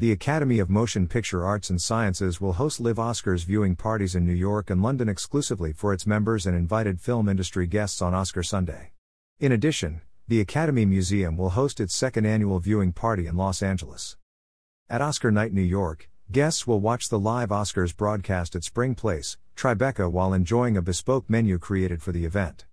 The Academy of Motion Picture Arts and Sciences will host live Oscars viewing parties in New York and London exclusively for its members and invited film industry guests on Oscar Sunday. In addition, the Academy Museum will host its second annual viewing party in Los Angeles. At Oscar Night New York, guests will watch the live Oscars broadcast at Spring Place, Tribeca while enjoying a bespoke menu created for the event.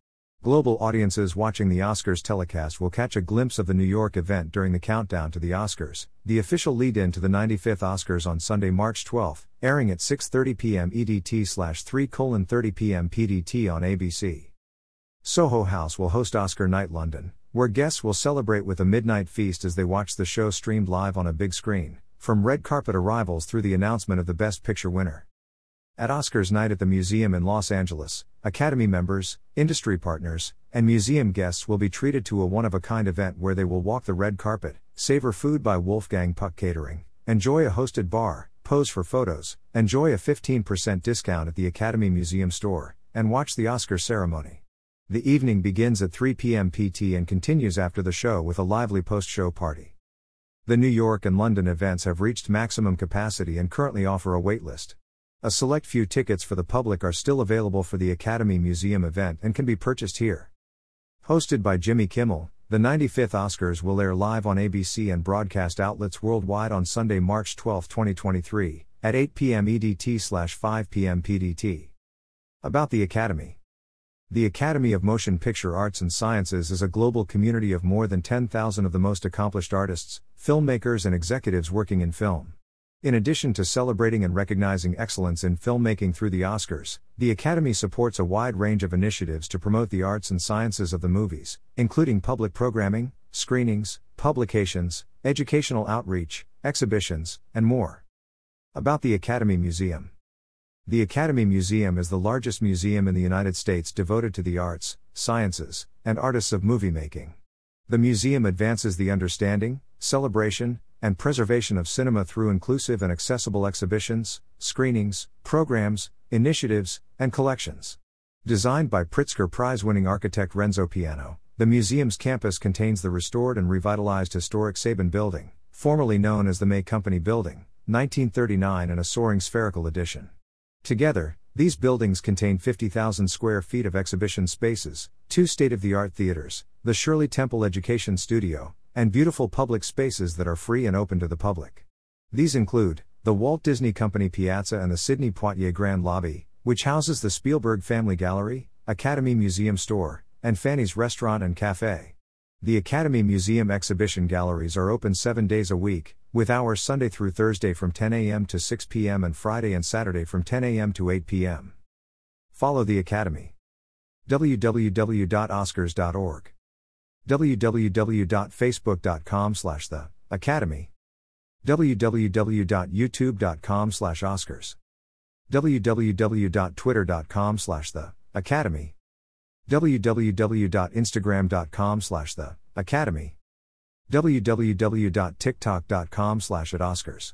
Global audiences watching the Oscars telecast will catch a glimpse of the New York event during the countdown to the Oscars, the official lead-in to the 95th Oscars on Sunday, March 12, airing at 6:30 p.m. EDT/3:30 p.m. PDT on ABC. Soho House will host Oscar Night London, where guests will celebrate with a midnight feast as they watch the show streamed live on a big screen, from red carpet arrivals through the announcement of the Best Picture winner. At Oscars night at the museum in Los Angeles, Academy members, industry partners, and museum guests will be treated to a one of a kind event where they will walk the red carpet, savor food by Wolfgang Puck Catering, enjoy a hosted bar, pose for photos, enjoy a 15% discount at the Academy Museum store, and watch the Oscar ceremony. The evening begins at 3 p.m. PT and continues after the show with a lively post show party. The New York and London events have reached maximum capacity and currently offer a waitlist. A select few tickets for the public are still available for the Academy Museum event and can be purchased here. Hosted by Jimmy Kimmel, the 95th Oscars will air live on ABC and broadcast outlets worldwide on Sunday, March 12, 2023, at 8 p.m. EDT/5 p.m. PDT. About the Academy. The Academy of Motion Picture Arts and Sciences is a global community of more than 10,000 of the most accomplished artists, filmmakers, and executives working in film. In addition to celebrating and recognizing excellence in filmmaking through the Oscars, the Academy supports a wide range of initiatives to promote the arts and sciences of the movies, including public programming, screenings, publications, educational outreach, exhibitions, and more. About the Academy Museum The Academy Museum is the largest museum in the United States devoted to the arts, sciences, and artists of movie making. The museum advances the understanding, celebration, and preservation of cinema through inclusive and accessible exhibitions, screenings, programs, initiatives, and collections. Designed by Pritzker Prize winning architect Renzo Piano, the museum's campus contains the restored and revitalized historic Saban Building, formerly known as the May Company Building, 1939, and a soaring spherical addition. Together, these buildings contain 50,000 square feet of exhibition spaces, two state of the art theaters, the Shirley Temple Education Studio, and beautiful public spaces that are free and open to the public. These include the Walt Disney Company Piazza and the Sidney Poitier Grand Lobby, which houses the Spielberg Family Gallery, Academy Museum Store, and Fanny's Restaurant and Cafe. The Academy Museum exhibition galleries are open seven days a week, with hours Sunday through Thursday from 10 a.m. to 6 p.m. and Friday and Saturday from 10 a.m. to 8 p.m. Follow the Academy. www.oscars.org www.facebook.com slash the academy www.youtube.com slash oscars www.twitter.com slash the academy www.instagram.com slash the academy www.tiktok.com slash at oscars